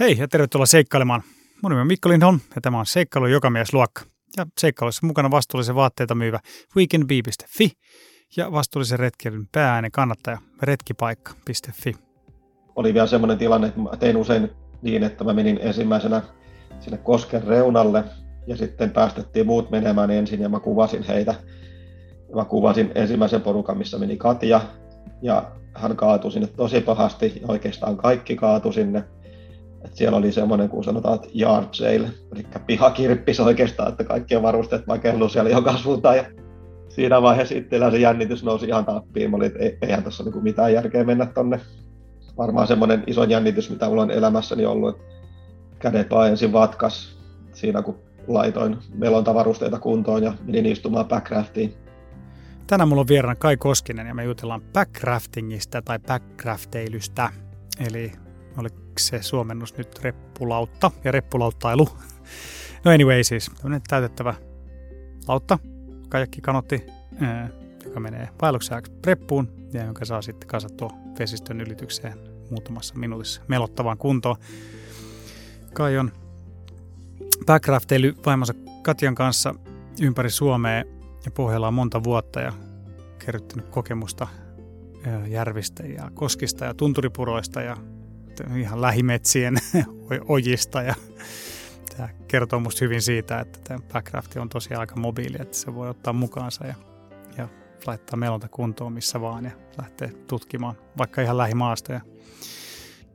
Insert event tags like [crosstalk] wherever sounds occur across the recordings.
Hei ja tervetuloa seikkailemaan. Mun nimi on Mikko Lindholm ja tämä on Seikkailu Jokamiesluokka. Ja seikkailussa mukana vastuullisen vaatteita myyvä weekendbee.fi ja vastuullisen retkeilyn päääänen kannattaja retkipaikka.fi. Oli vielä semmoinen tilanne, että mä tein usein niin, että mä menin ensimmäisenä sinne kosken reunalle ja sitten päästettiin muut menemään ensin ja mä kuvasin heitä. Mä kuvasin ensimmäisen porukan, missä meni Katja ja hän kaatui sinne tosi pahasti ja oikeastaan kaikki kaatui sinne et siellä oli semmoinen, kun sanotaan, että yard sale, eli pihakirppis oikeastaan, että kaikkien varusteet vaan kelluu siellä joka suuntaan. Ja siinä vaiheessa itsellä se jännitys nousi ihan tappiin. Mä olin, että eihän tuossa niinku mitään järkeä mennä tonne. Varmaan semmoinen iso jännitys, mitä mulla on elämässäni ollut, että kädet vaan ensin vatkas siinä, kun laitoin melontavarusteita kuntoon ja menin istumaan backraftiin. Tänään mulla on vieraana Kai Koskinen ja me jutellaan backraftingista tai backrafteilystä. Eli oliko se suomennus nyt reppulautta ja reppulauttailu. No anyway siis, tämmöinen täytettävä lautta, kajakki kanotti, joka menee vaelluksen preppuun ja jonka saa sitten kasattua vesistön ylitykseen muutamassa minuutissa melottavaan kuntoon. Kai on backcrafteily vaimonsa Katjan kanssa ympäri Suomea ja pohjalla on monta vuotta ja kerryttänyt kokemusta järvistä ja koskista ja tunturipuroista ja ihan lähimetsien [laughs] ojista ja tämä kertoo musta hyvin siitä, että tämä backcraft on tosiaan aika mobiili, että se voi ottaa mukaansa ja, ja laittaa melonta kuntoon missä vaan ja lähteä tutkimaan vaikka ihan lähimaastoja.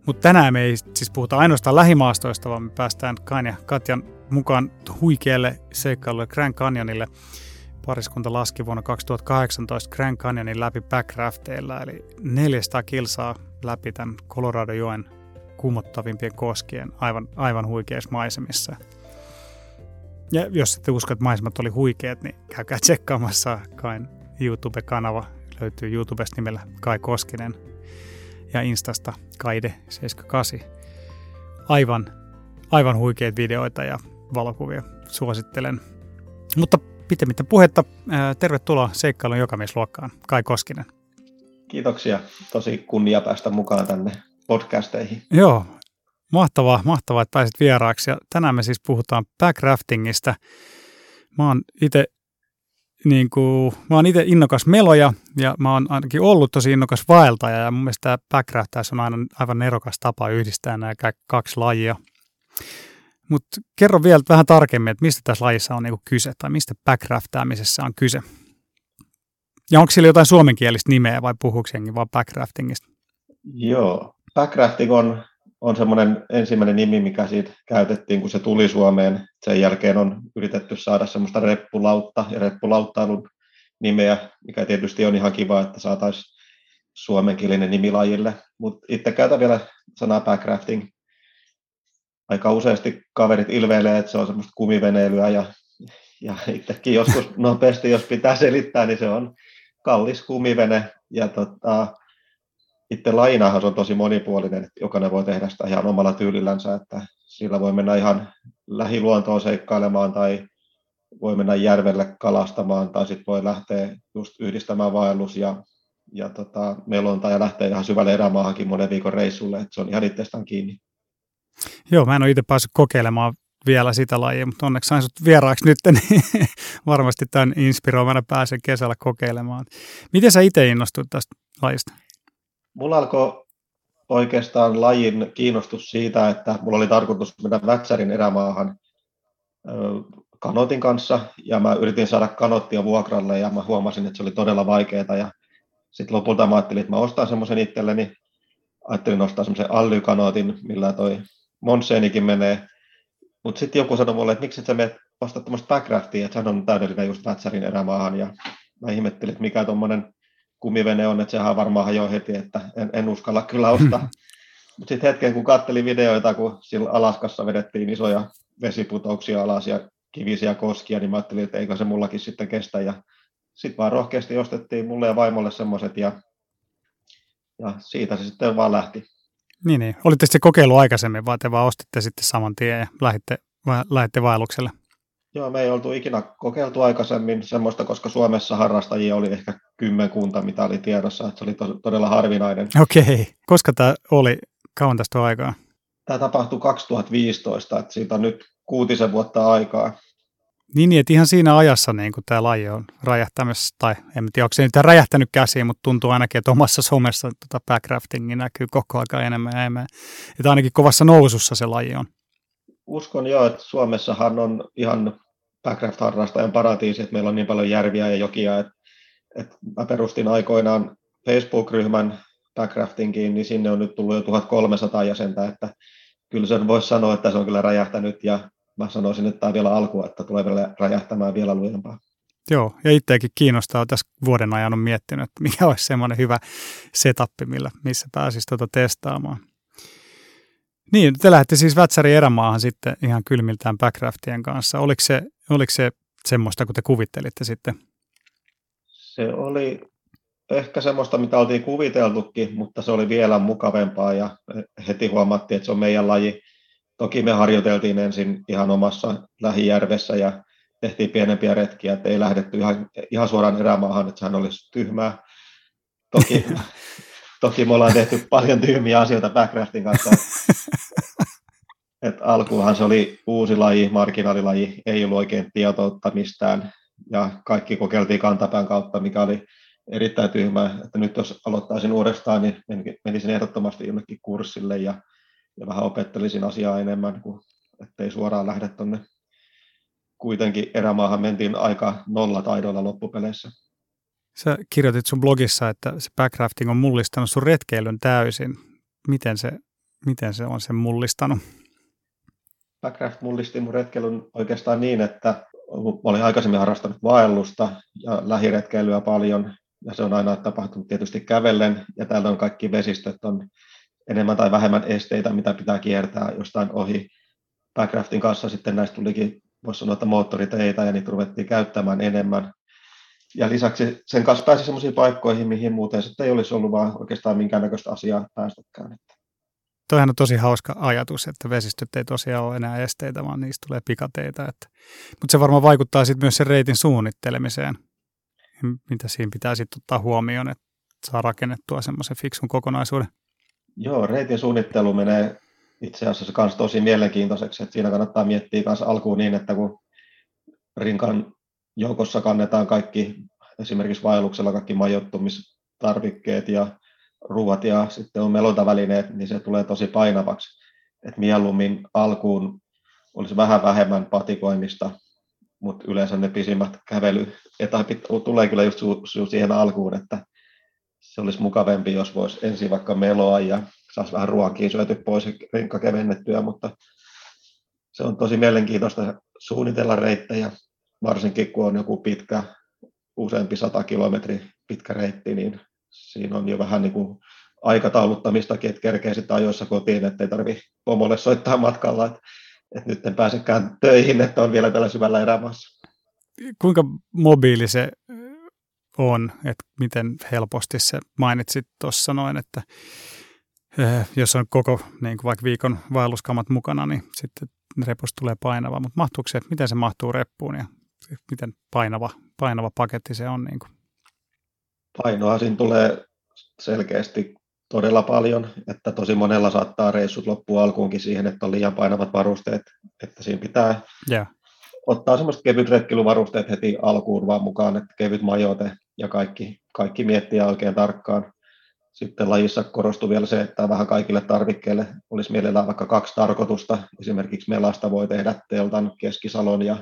Mutta tänään me ei siis puhuta ainoastaan lähimaastoista, vaan me päästään Kain ja Katjan mukaan huikealle seikkailulle Grand Canyonille. Pariskunta laski vuonna 2018 Grand Canyonin läpi backrafteilla, eli 400 kilsaa läpi tämän Colorado-joen kuumottavimpien koskien aivan, aivan huikeissa maisemissa. Ja jos ette usko, että maisemat oli huikeat, niin käykää tsekkaamassa Kain YouTube-kanava. Löytyy YouTubesta nimellä Kai Koskinen ja Instasta Kaide78. Aivan, aivan huikeat videoita ja valokuvia suosittelen. Mutta pitemmittä puhetta, tervetuloa seikkailun jokamiesluokkaan, Kai Koskinen. Kiitoksia. Tosi kunnia päästä mukaan tänne podcasteihin. Joo, mahtavaa, mahtavaa, että pääsit vieraaksi. Ja tänään me siis puhutaan backraftingista. Mä oon itse niin kuin, mä oon itse innokas meloja ja mä oon ainakin ollut tosi innokas vaeltaja ja mun mielestä tämä backraftaus on aina aivan nerokas tapa yhdistää nämä kaksi lajia. Mutta kerro vielä vähän tarkemmin, että mistä tässä lajissa on niinku kyse tai mistä backraftaamisessa on kyse. Ja onko sillä jotain suomenkielistä nimeä vai puhuuko jengi vaan backraftingista? Joo, backrafting on, on semmoinen ensimmäinen nimi, mikä siitä käytettiin, kun se tuli Suomeen. Sen jälkeen on yritetty saada semmoista reppulautta ja reppulauttailun nimeä, mikä tietysti on ihan kiva, että saataisiin suomenkielinen nimi lajille. Mutta itse käytän vielä sanaa backrafting. Aika useasti kaverit ilveilee, että se on semmoista kumiveneilyä ja, ja itsekin joskus [laughs] nopeasti, jos pitää selittää, niin se on kallis kumivene ja tota, itse lainahan on tosi monipuolinen, että jokainen voi tehdä sitä ihan omalla tyylillänsä, että sillä voi mennä ihan lähiluontoon seikkailemaan tai voi mennä järvelle kalastamaan tai sitten voi lähteä just yhdistämään vaellus ja, ja tota, melonta ja lähteä ihan syvälle erämaahankin monen viikon reissulle, että se on ihan itsestään kiinni. Joo, mä en ole itse päässyt kokeilemaan vielä sitä lajia, mutta onneksi sain sut vieraaksi nyt, niin [laughs] varmasti tämän inspiroimana pääsen kesällä kokeilemaan. Miten sä itse innostuit tästä lajista? Mulla alkoi oikeastaan lajin kiinnostus siitä, että mulla oli tarkoitus mennä Väksärin erämaahan kanotin kanssa, ja mä yritin saada kanottia vuokralle, ja mä huomasin, että se oli todella vaikeaa, ja sitten lopulta mä ajattelin, että mä ostan semmoisen itselleni, ajattelin ostaa semmoisen allykanotin, millä toi Monseenikin menee, mutta sitten joku sanoi mulle, että miksi et sä menet ostaa tämmöistä backraftia, että sehän on täydellinen just Vätsärin erämaahan. Ja mä ihmettelin, että mikä tuommoinen kumivene on, että sehän varmaan hajoaa heti, että en, en uskalla kyllä ostaa. [laughs] Mutta sitten hetken, kun kattelin videoita, kun sillä Alaskassa vedettiin isoja vesiputouksia alas ja kivisiä koskia, niin mä ajattelin, että eikö se mullakin sitten kestä. Ja sitten vaan rohkeasti ostettiin mulle ja vaimolle semmoiset ja, ja siitä se sitten vaan lähti. Niin, niin. Olitte sitten kokeilu aikaisemmin, vai te vaan ostitte sitten saman tien ja lähditte, lähditte vaellukselle? Joo, me ei oltu ikinä kokeiltu aikaisemmin semmoista, koska Suomessa harrastajia oli ehkä kymmenkunta, mitä oli tiedossa, että se oli to- todella harvinainen. Okei. Okay. Koska tämä oli? Kauan tästä aikaa? Tämä tapahtui 2015, että siitä on nyt kuutisen vuotta aikaa. Niin, niin että ihan siinä ajassa niin kun tämä laji on räjähtämässä, tai en tiedä, onko se nyt räjähtänyt käsiin, mutta tuntuu ainakin, että omassa somessa tota backraftingi näkyy koko ajan enemmän ja enemmän. Että ainakin kovassa nousussa se laji on. Uskon jo, että Suomessahan on ihan backraft-harrastajan paratiisi, että meillä on niin paljon järviä ja jokia, että, että mä perustin aikoinaan Facebook-ryhmän backraftingiin, niin sinne on nyt tullut jo 1300 jäsentä, että kyllä sen voisi sanoa, että se on kyllä räjähtänyt ja mä sanoisin, että tämä on vielä alku, että tulee vielä räjähtämään vielä lujempaa. Joo, ja itseäkin kiinnostaa, tässä vuoden ajan on miettinyt, että mikä olisi semmoinen hyvä setup, millä, missä pääsisi tuota testaamaan. Niin, te lähdette siis Vätsäri erämaahan sitten ihan kylmiltään backraftien kanssa. Oliko se, oliko se semmoista, kun te kuvittelitte sitten? Se oli ehkä semmoista, mitä oltiin kuviteltukin, mutta se oli vielä mukavempaa ja heti huomattiin, että se on meidän laji. Toki me harjoiteltiin ensin ihan omassa lähijärvessä ja tehtiin pienempiä retkiä, että ei lähdetty ihan, ihan suoraan erämaahan, että sehän olisi tyhmää. Toki, [laughs] toki me ollaan tehty paljon tyhmiä asioita backraftin kanssa. Et alkuunhan se oli uusi laji, marginaalilaji, ei ollut oikein tietoutta mistään, ja kaikki kokeiltiin kantapään kautta, mikä oli erittäin tyhmää, että nyt jos aloittaisin uudestaan, niin menisin ehdottomasti jonnekin kurssille ja, ja vähän opettelisin asiaa enemmän, kuin ettei suoraan lähde tuonne. Kuitenkin erämaahan mentiin aika nolla taidoilla loppupeleissä. Sä kirjoitit sun blogissa, että se backrafting on mullistanut sun retkeilyn täysin. Miten se, miten se on sen mullistanut? Backraft mullisti mun retkeilyn oikeastaan niin, että mä olin aikaisemmin harrastanut vaellusta ja lähiretkeilyä paljon ja se on aina tapahtunut tietysti kävellen, ja täällä on kaikki vesistöt on enemmän tai vähemmän esteitä, mitä pitää kiertää jostain ohi. Backraftin kanssa sitten näistä tulikin, voisi sanoa, että moottoriteitä, ja niitä ruvettiin käyttämään enemmän. Ja lisäksi sen kanssa pääsi sellaisiin paikkoihin, mihin muuten sitten ei olisi ollut vaan oikeastaan minkäännäköistä asiaa päästäkään. Toihan on tosi hauska ajatus, että vesistöt ei tosiaan ole enää esteitä, vaan niistä tulee pikateitä. Että. Mutta se varmaan vaikuttaa sitten myös sen reitin suunnittelemiseen mitä siinä pitää sitten ottaa huomioon, että saa rakennettua semmoisen fiksun kokonaisuuden? Joo, reitin suunnittelu menee itse asiassa myös tosi mielenkiintoiseksi, että siinä kannattaa miettiä myös alkuun niin, että kun rinkan joukossa kannetaan kaikki, esimerkiksi vaelluksella kaikki majoittumistarvikkeet ja ruuat ja sitten on melontavälineet, niin se tulee tosi painavaksi. Et mieluummin alkuun olisi vähän vähemmän patikoimista mutta yleensä ne pisimmät kävelyetapit tulee kyllä just siihen alkuun, että se olisi mukavempi, jos voisi ensin vaikka meloa ja saisi vähän ruoankin syöty pois ja rinkka kevennettyä, mutta se on tosi mielenkiintoista suunnitella reittejä, varsinkin kun on joku pitkä, useampi sata kilometri pitkä reitti, niin siinä on jo vähän niin kuin aikatauluttamistakin, että kerkee sitä ajoissa kotiin, ettei tarvitse pomolle soittaa matkalla, että että nyt en pääsekään töihin, että on vielä tällä syvällä erämaassa. Kuinka mobiili se on, että miten helposti se mainitsit tuossa noin, että jos on koko niin kuin vaikka viikon vaelluskamat mukana, niin sitten repusta tulee painava, mutta mahtuuko se, miten se mahtuu reppuun ja miten painava, painava paketti se on? Niin kuin? Painoa siinä tulee selkeästi todella paljon, että tosi monella saattaa reissut loppua alkuunkin siihen, että on liian painavat varusteet, että siinä pitää yeah. ottaa semmoiset kevyt retkeilyvarusteet heti alkuun vaan mukaan, että kevyt majoite ja kaikki, kaikki miettiä oikein tarkkaan. Sitten lajissa korostuu vielä se, että vähän kaikille tarvikkeille olisi mielellään vaikka kaksi tarkoitusta. Esimerkiksi melasta voi tehdä teltan, keskisalon ja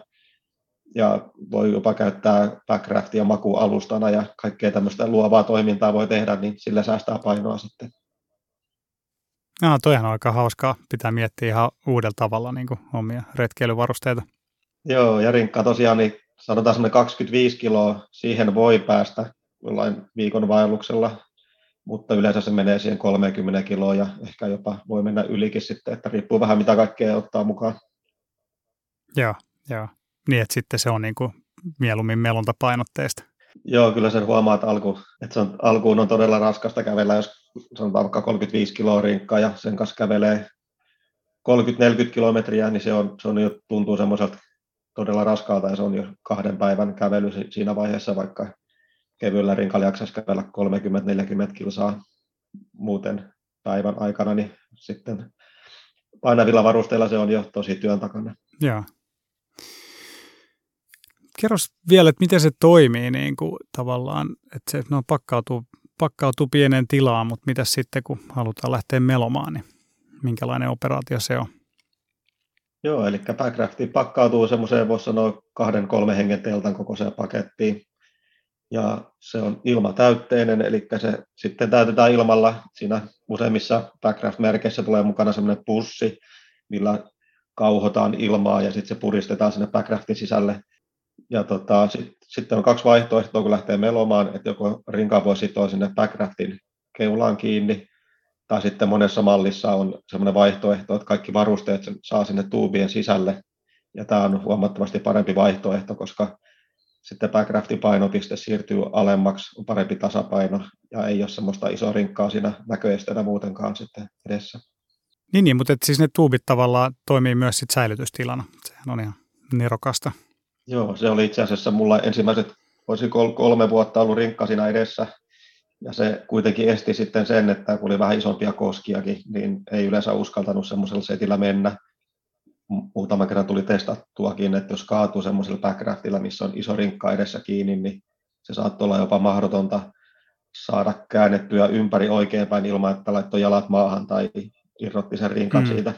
ja voi jopa käyttää backraftia makualustana ja kaikkea tämmöistä luovaa toimintaa voi tehdä, niin sillä säästää painoa sitten. No, toihan on aika hauskaa. Pitää miettiä ihan uudella tavalla niin kuin omia retkeilyvarusteita. Joo, ja rinkka tosiaan, niin sanotaan semmoinen 25 kiloa, siihen voi päästä jollain viikon vaelluksella, mutta yleensä se menee siihen 30 kiloa ja ehkä jopa voi mennä ylikin sitten, että riippuu vähän mitä kaikkea ottaa mukaan. Joo, joo. Niin, että sitten se on niin kuin mieluummin melontapainotteista. Joo, kyllä sen huomaa, että, alku, että se on, alkuun on todella raskasta kävellä, jos sanotaan vaikka 35 kiloa rinkkaa ja sen kanssa kävelee 30-40 kilometriä, niin se, on, se on jo, tuntuu semmoiselta todella raskaalta ja se on jo kahden päivän kävely siinä vaiheessa, vaikka kevyellä rinkalla kävellä 30-40 kilsaa muuten päivän aikana, niin sitten painavilla varusteilla se on jo tosi työn takana. Joo. Kerros vielä, että miten se toimii niin kuin, tavallaan, että se no, pakkautuu, pakkautuu pieneen tilaan, mutta mitä sitten kun halutaan lähteä melomaan, niin minkälainen operaatio se on? Joo, eli backrafti pakkautuu semmoiseen, voisi sanoa, kahden, kolme hengen teltan kokoiseen pakettiin. Ja se on ilmatäytteinen, eli se sitten täytetään ilmalla. Siinä useimmissa backraft-merkeissä tulee mukana semmoinen pussi, millä kauhotaan ilmaa ja sitten se puristetaan sinne backraftin sisälle. Ja tota, sit, sitten on kaksi vaihtoehtoa, kun lähtee melomaan, että joko rinkaa voi sitoa sinne backraftin keulaan kiinni, tai sitten monessa mallissa on sellainen vaihtoehto, että kaikki varusteet saa sinne tuubien sisälle, ja tämä on huomattavasti parempi vaihtoehto, koska sitten backraftin painopiste siirtyy alemmaksi, on parempi tasapaino, ja ei ole semmoista isoa rinkkaa siinä näköesteenä muutenkaan sitten edessä. Niin, niin mutta siis ne tuubit tavallaan toimii myös sit säilytystilana. Sehän on ihan nerokasta. Joo, se oli itse asiassa mulla ensimmäiset, olisi kolme vuotta ollut rinkka siinä edessä, ja se kuitenkin esti sitten sen, että kun oli vähän isompia koskiakin, niin ei yleensä uskaltanut semmoisella setillä mennä. Muutama kerran tuli testattuakin, että jos kaatuu semmoisella backraftilla, missä on iso rinkka edessä kiinni, niin se saattoi olla jopa mahdotonta saada käännettyä ympäri oikeinpäin ilman, että laittoi jalat maahan tai irrotti sen rinkan mm. siitä.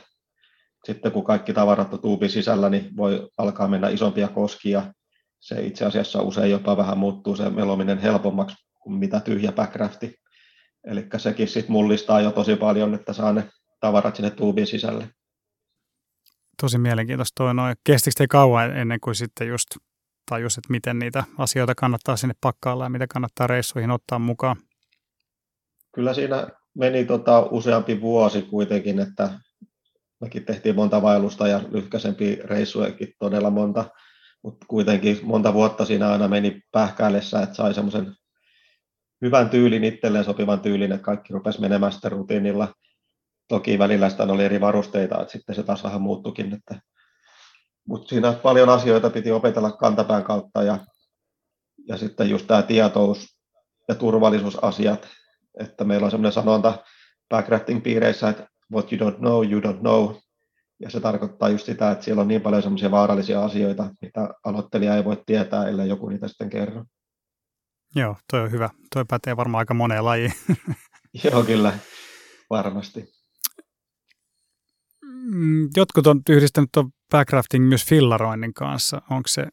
Sitten kun kaikki tavarat on tuubin sisällä, niin voi alkaa mennä isompia koskia. Se itse asiassa usein jopa vähän muuttuu se melominen helpommaksi kuin mitä tyhjä backrafti. Eli sekin sitten mullistaa jo tosi paljon, että saa ne tavarat sinne tuubin sisälle. Tosi mielenkiintoista toi noin. Kestikö te kauan ennen kuin sitten just tajus, että miten niitä asioita kannattaa sinne pakkailla ja mitä kannattaa reissuihin ottaa mukaan? Kyllä siinä meni tota useampi vuosi kuitenkin, että mekin tehtiin monta vaellusta ja lyhkäisempiä reissujakin todella monta, mutta kuitenkin monta vuotta siinä aina meni pähkäillessä, että sai semmoisen hyvän tyylin, itselleen sopivan tyylin, että kaikki rupesi menemään sitten rutiinilla. Toki välillä sitä oli eri varusteita, että sitten se taas vähän muuttukin. Että, mutta siinä paljon asioita piti opetella kantapään kautta ja, ja sitten just tämä tietous ja turvallisuusasiat, että meillä on semmoinen sanonta backrafting-piireissä, että what you don't know, you don't know. Ja se tarkoittaa just sitä, että siellä on niin paljon semmoisia vaarallisia asioita, mitä aloittelija ei voi tietää, ellei joku niitä sitten kerro. Joo, toi on hyvä. Toi pätee varmaan aika moneen lajiin. [laughs] Joo, kyllä. Varmasti. Mm, jotkut on yhdistänyt tuon backrafting myös fillaroinnin kanssa. Onko se,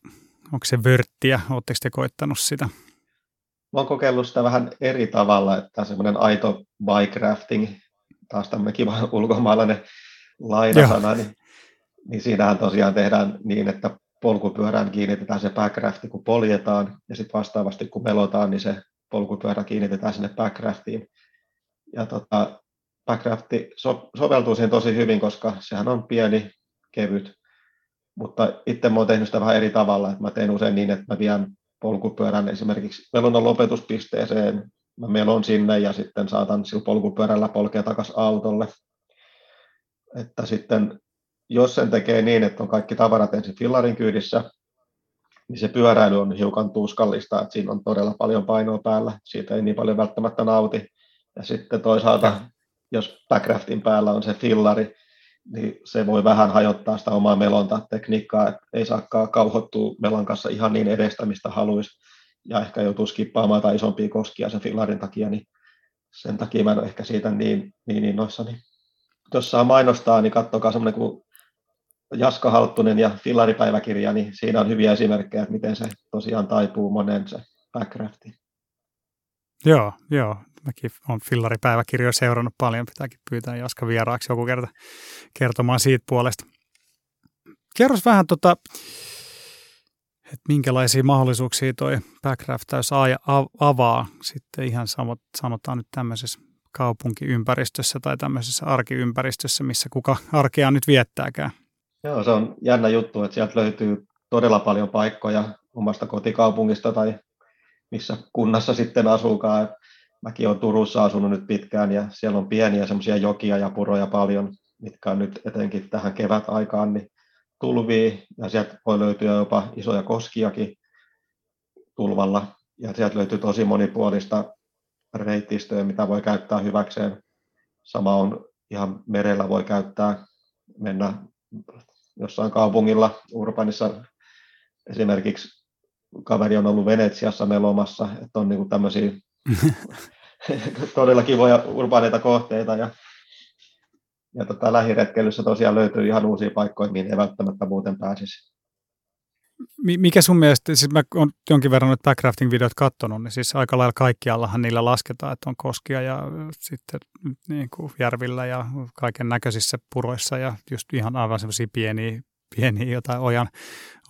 onko se vörttiä? Oletteko te koittanut sitä? Mä oon kokeillut sitä vähän eri tavalla, että semmoinen aito bike rafting, taas tämmöinen kiva ulkomaalainen lainasana, niin, niin siinähän tosiaan tehdään niin, että polkupyörään kiinnitetään se backrafti, kun poljetaan, ja sitten vastaavasti kun melotaan, niin se polkupyörä kiinnitetään sinne backraftiin. Ja tota, backrafti so- soveltuu siihen tosi hyvin, koska sehän on pieni, kevyt, mutta itse mä oon tehnyt sitä vähän eri tavalla, että mä teen usein niin, että mä vien polkupyörän esimerkiksi melonnan lopetuspisteeseen, mä melon sinne ja sitten saatan sillä polkupyörällä polkea takaisin autolle. Että sitten jos sen tekee niin, että on kaikki tavarat ensin fillarin kyydissä, niin se pyöräily on hiukan tuskallista, että siinä on todella paljon painoa päällä, siitä ei niin paljon välttämättä nauti. Ja sitten toisaalta, jos backraftin päällä on se fillari, niin se voi vähän hajottaa sitä omaa melontatekniikkaa, että ei saakaan kauhottua melon kanssa ihan niin edestä, mistä haluaisi, ja ehkä joutuu skippaamaan tai isompia koskia sen fillarin takia, niin sen takia mä en ole ehkä siitä niin, niin innoissani. Jos saa mainostaa, niin katsokaa semmoinen kuin Jaska Halttunen ja Fillaripäiväkirja, niin siinä on hyviä esimerkkejä, että miten se tosiaan taipuu monen se backrafti. Joo, joo. Mäkin olen Fillaripäiväkirjoja seurannut paljon. Pitääkin pyytää Jaska vieraaksi joku kerta kertomaan siitä puolesta. Kerros vähän, tota, että minkälaisia mahdollisuuksia toi backraftaus avaa sitten ihan sanotaan nyt tämmöisessä kaupunkiympäristössä tai tämmöisessä arkiympäristössä, missä kuka arkea nyt viettääkään. Joo, se on jännä juttu, että sieltä löytyy todella paljon paikkoja omasta kotikaupungista tai missä kunnassa sitten asuukaan. Mäkin olen Turussa asunut nyt pitkään ja siellä on pieniä semmoisia jokia ja puroja paljon, mitkä on nyt etenkin tähän kevät-aikaan niin tulvii ja sieltä voi löytyä jopa isoja koskiakin tulvalla ja sieltä löytyy tosi monipuolista reittistöä, mitä voi käyttää hyväkseen. Sama on ihan merellä voi käyttää mennä jossain kaupungilla, urbanissa esimerkiksi kaveri on ollut Venetsiassa melomassa, että on niin tämmöisiä [laughs] todella kivoja urbaaneita kohteita ja, ja tota, lähiretkeilyssä tosiaan löytyy ihan uusia paikkoja, mihin ei välttämättä muuten pääsisi. Mikä sun mielestä, siis mä oon jonkin verran nyt backrafting-videot katsonut, niin siis aika lailla kaikkiallahan niillä lasketaan, että on koskia ja sitten niin kuin järvillä ja kaiken näköisissä puroissa ja just ihan aivan semmoisia pieniä, pieniä jotain ojan,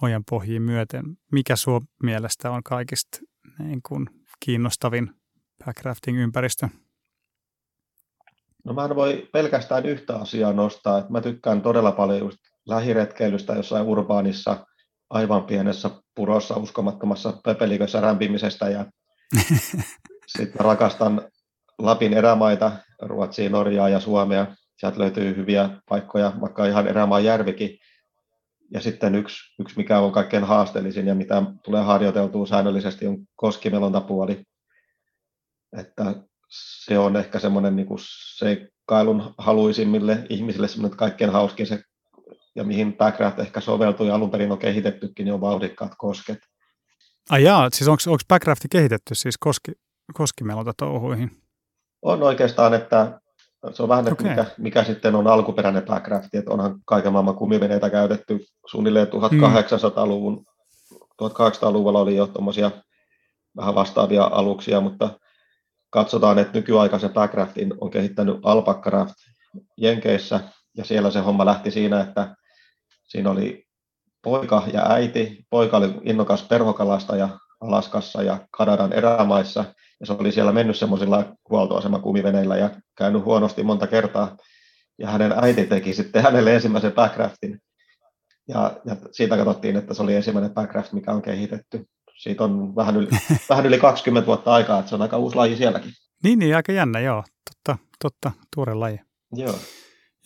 ojan pohjiin myöten. Mikä sun mielestä on kaikista niin kuin kiinnostavin backrafting-ympäristö? No mä en voi pelkästään yhtä asiaa nostaa. Mä tykkään todella paljon just lähiretkeilystä jossain urbaanissa, aivan pienessä purossa uskomattomassa pepelikössä rämpimisestä ja [laughs] sitten rakastan Lapin erämaita, Ruotsia, Norjaa ja Suomea. Sieltä löytyy hyviä paikkoja, vaikka ihan erämaan järvikin. Ja sitten yksi, yksi, mikä on kaikkein haasteellisin ja mitä tulee harjoiteltua säännöllisesti, on koskimelontapuoli että se on ehkä semmoinen niin seikkailun haluisimmille ihmisille semmoinen kaikkein hauskin se, ja mihin Backraft ehkä soveltuu ja alun perin on kehitettykin, niin on vauhdikkaat kosket. Ai jaa, siis onko Backrafti kehitetty siis koski, koskimelonta touhuihin? On oikeastaan, että se on vähän, okay. mikä, mikä sitten on alkuperäinen Backrafti, että onhan kaiken maailman kumiveneitä käytetty suunnilleen 1800-luvun, mm. 1800-luvulla oli jo tuommoisia vähän vastaavia aluksia, mutta katsotaan, että nykyaikaisen backraftin on kehittänyt Alpacraft Jenkeissä, ja siellä se homma lähti siinä, että siinä oli poika ja äiti. Poika oli innokas perhokalastaja Alaskassa ja Kanadan erämaissa, ja se oli siellä mennyt semmoisilla huoltoasemakumiveneillä ja käynyt huonosti monta kertaa. Ja hänen äiti teki sitten hänelle ensimmäisen backraftin. Ja, ja siitä katsottiin, että se oli ensimmäinen backraft, mikä on kehitetty siitä on vähän yli, [laughs] vähän yli 20 vuotta aikaa, että se on aika uusi laji sielläkin. Niin, niin aika jännä, joo. Totta, totta, tuore laji. Joo.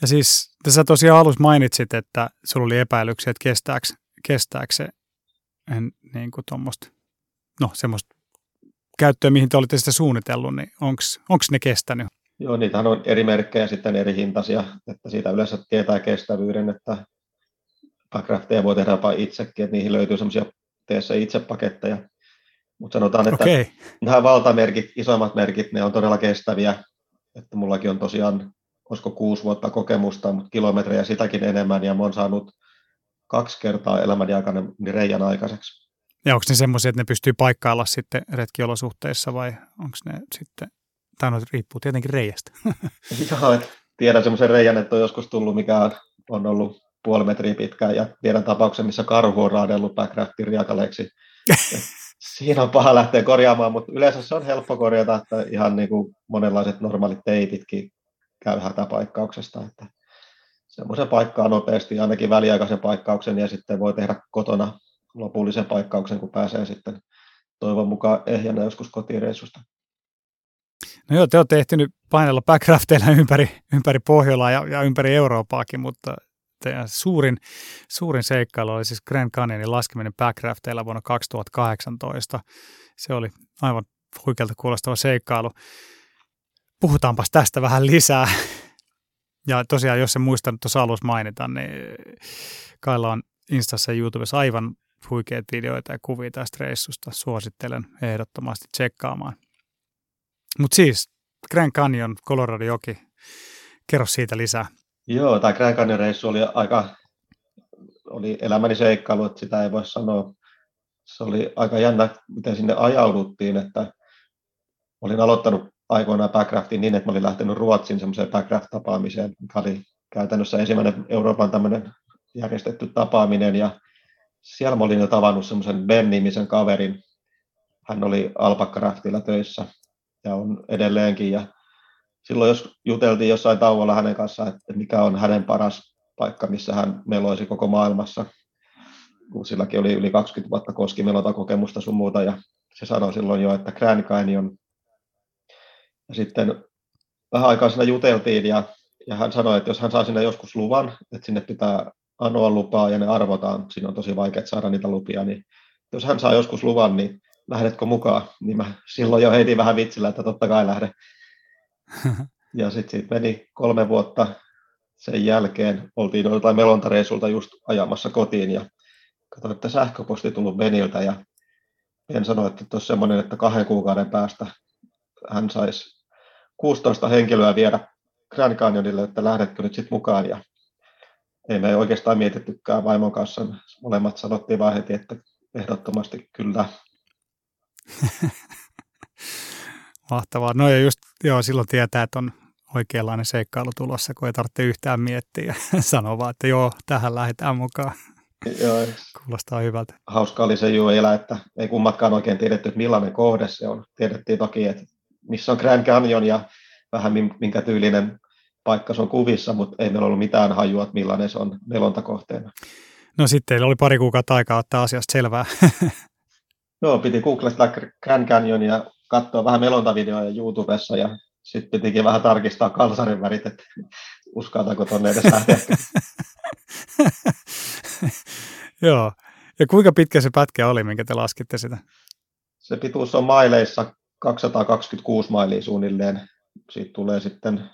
Ja siis tässä tosiaan alussa mainitsit, että sulla oli epäilyksiä, että kestääkö, kestääkö se en, niin kuin tuommoista, no semmoista käyttöä, mihin te olitte sitä suunnitellut, niin onko ne kestänyt? Joo, niitähän on eri merkkejä sitten eri hintaisia, että siitä yleensä tietää kestävyyden, että backrafteja voi tehdä jopa itsekin, että niihin löytyy semmoisia tee se itse paketteja. Mutta sanotaan, että okay. nämä valtamerkit, isommat merkit, ne on todella kestäviä. Että mullakin on tosiaan, olisiko kuusi vuotta kokemusta, mutta kilometrejä sitäkin enemmän, ja mä oon saanut kaksi kertaa elämäni aikana niin reijän aikaiseksi. Ja onko ne semmoisia, että ne pystyy paikkailla sitten retkiolosuhteissa, vai onko ne sitten, tai no, riippuu tietenkin reijästä. [laughs] Joo, että tiedän semmoisen reijän, että on joskus tullut, mikä on ollut puoli metriä pitkään ja tiedän tapauksen, missä karhu on raadellut backraftin riakaleeksi. [laughs] Siinä on paha lähteä korjaamaan, mutta yleensä se on helppo korjata, että ihan niin kuin monenlaiset normaalit teipitkin käy hätäpaikkauksesta. Että semmoisen paikkaa nopeasti, ainakin väliaikaisen paikkauksen ja sitten voi tehdä kotona lopullisen paikkauksen, kun pääsee sitten toivon mukaan ehjänä joskus kotireissusta. No joo, te olette ehtinyt painella backrafteilla ympäri, ympäri Pohjolaa ja, ja ympäri Euroopaakin, mutta teidän suurin, suurin seikkailu oli siis Grand Canyonin laskeminen backrafteilla vuonna 2018. Se oli aivan huikealta kuulostava seikkailu. Puhutaanpas tästä vähän lisää. Ja tosiaan, jos se muistan tuossa alussa mainita, niin Kailla on Instassa ja YouTubessa aivan huikeat videoita ja kuvia tästä reissusta. Suosittelen ehdottomasti tsekkaamaan. Mutta siis Grand Canyon, Colorado joki. Kerro siitä lisää. Joo, tämä Grand reissu oli aika, oli elämäni seikkailu, että sitä ei voi sanoa. Se oli aika jännä, miten sinne ajauduttiin, että olin aloittanut aikoinaan backraftin niin, että mä olin lähtenyt Ruotsin semmoiseen backraft-tapaamiseen, mikä oli käytännössä ensimmäinen Euroopan tämmöinen järjestetty tapaaminen, ja siellä mä olin jo tavannut semmoisen Ben-nimisen kaverin. Hän oli Alpakka töissä ja on edelleenkin, ja silloin jos juteltiin jossain tauolla hänen kanssaan, että mikä on hänen paras paikka, missä hän meloisi koko maailmassa, kun silläkin oli yli 20 vuotta koskimelota kokemusta sun muuta, ja se sanoi silloin jo, että Grand Canyon. Ja sitten vähän aikaa siinä juteltiin, ja, ja hän sanoi, että jos hän saa sinne joskus luvan, että sinne pitää anoa lupaa ja ne arvotaan, siinä on tosi vaikea saada niitä lupia, niin jos hän saa joskus luvan, niin lähdetkö mukaan? Niin mä silloin jo heitin vähän vitsillä, että totta kai lähde ja sitten siitä meni kolme vuotta sen jälkeen oltiin jotain melontareissulta just ajamassa kotiin ja katsoin, että sähköposti tullut Beniltä ja Ben sanoi, että tuossa semmoinen, että kahden kuukauden päästä hän saisi 16 henkilöä viedä Grand Canyonille, että lähdetkö nyt sitten mukaan ja ei me oikeastaan mietittykään vaimon kanssa. Molemmat sanottiin vaan heti, että ehdottomasti kyllä. [laughs] Mahtavaa. No ja just joo, silloin tietää, että on oikeanlainen seikkailu tulossa, kun ei tarvitse yhtään miettiä ja [laughs] sanoa vaan, että joo, tähän lähdetään mukaan. Joo. Kuulostaa hyvältä. Hauska oli se juila, että ei kummatkaan oikein tiedetty, että millainen kohde se on. Tiedettiin toki, että missä on Grand Canyon ja vähän minkä tyylinen paikka se on kuvissa, mutta ei meillä ollut mitään hajua, että millainen se on melontakohteena. No sitten teillä oli pari kuukautta aikaa ottaa asiasta selvää. [laughs] Joo, piti googlesta Grand Canyon ja katsoa vähän melontavideoja YouTubessa ja sitten pitikin vähän tarkistaa kalsarin värit, että uskaltaako tuonne edes lähteä. [laughs] Joo. Ja kuinka pitkä se pätkä oli, minkä te laskitte sitä? Se pituus on maileissa 226 mailia suunnilleen. Siitä tulee sitten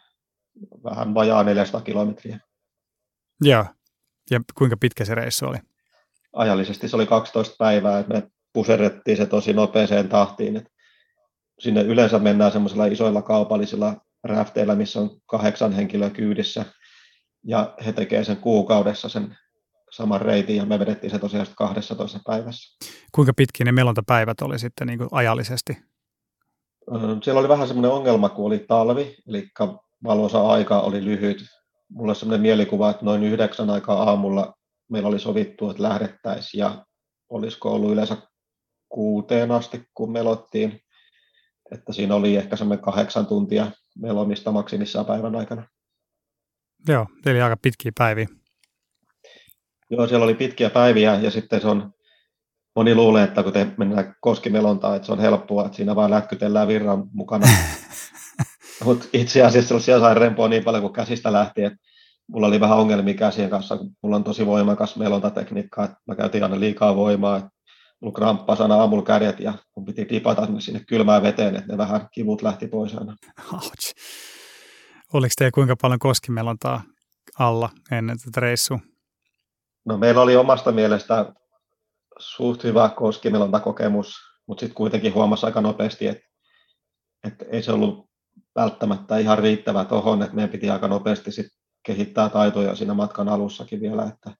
vähän vajaa 400 kilometriä. Joo. Ja kuinka pitkä se reissu oli? Ajallisesti se oli 12 päivää. Me puserrettiin se tosi nopeeseen tahtiin. Että sinne yleensä mennään semmoisilla isoilla kaupallisilla räfteillä, missä on kahdeksan henkilöä kyydissä. Ja he tekevät sen kuukaudessa sen saman reitin ja me vedettiin se tosiaan 12 päivässä. Kuinka pitkiä ne melontapäivät oli sitten niin kuin ajallisesti? Siellä oli vähän semmoinen ongelma, kun oli talvi, eli valoisa aika oli lyhyt. Mulla on semmoinen mielikuva, että noin yhdeksän aikaa aamulla meillä oli sovittu, että lähdettäisiin ja olisiko ollut yleensä kuuteen asti, kun melottiin. Että siinä oli ehkä semmoinen kahdeksan tuntia melomista maksimissaan päivän aikana. Joo, eli aika pitkiä päiviä. Joo, siellä oli pitkiä päiviä ja sitten se on, moni luulee, että kun te mennään koskimelontaan, että se on helppoa, että siinä vaan lätkytellään virran mukana. [laughs] Mutta itse asiassa siellä sai rempoa niin paljon kuin käsistä lähti, että mulla oli vähän ongelmia käsien kanssa, kun mulla on tosi voimakas melontatekniikka, että mä käytin aina liikaa voimaa, että mulla kramppasi aina aamulla kädet ja mun piti tipata sinne kylmään veteen, että ne vähän kivut lähti pois aina. Ouch. Oliko teillä kuinka paljon koskimelontaa alla ennen tätä reissua? No meillä oli omasta mielestä suht hyvä koskimelontakokemus, mutta sitten kuitenkin huomasi aika nopeasti, että, että ei se ollut välttämättä ihan riittävä tuohon, että meidän piti aika nopeasti sit kehittää taitoja siinä matkan alussakin vielä, että